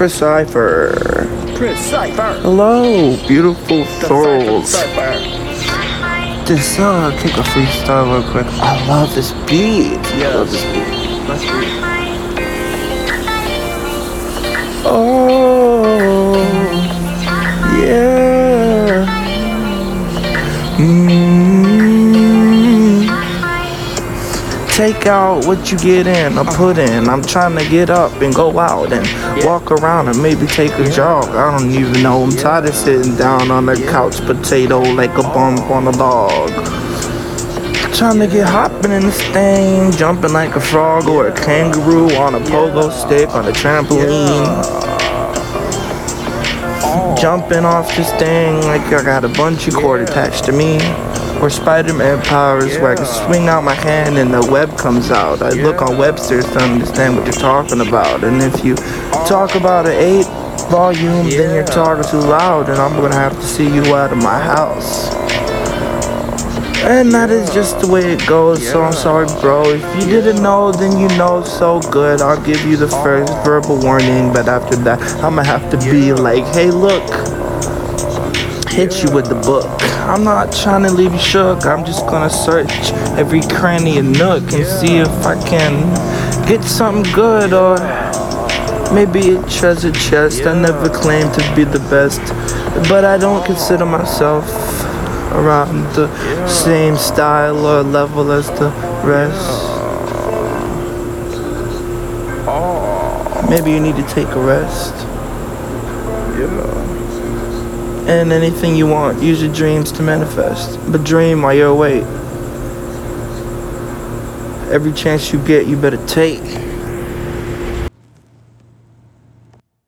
Chris Cypher. Chris Cypher. Hello, beautiful souls. Just uh, kick a freestyle real quick. I love this beat. I love this beat. Let's read. Oh, yeah. Mm. Take out what you get in or put in. I'm trying to get up and go out and walk around and maybe take a jog. I don't even know. I'm tired of sitting down on the couch potato like a bump on a log. Trying to get hopping in this thing, jumping like a frog or a kangaroo on a pogo stick on a trampoline. Jumping off this thing like I got a bungee cord attached to me. Or Spider-Man powers where I can swing out my hand and the web comes out. I look on Webster's to understand what you're talking about. And if you talk about an eight volume, then you're talking too loud and I'm gonna have to see you out of my house. And that is just the way it goes, so I'm sorry, bro. If you didn't know, then you know so good. I'll give you the first verbal warning, but after that, I'ma have to be like, hey, look, hit you with the book. I'm not trying to leave you shook. I'm just gonna search every cranny and nook and see if I can get something good or maybe a treasure chest. I never claimed to be the best, but I don't consider myself around the same style or level as the rest. Maybe you need to take a rest. And anything you want, use your dreams to manifest. But dream while you're awake. Every chance you get, you better take.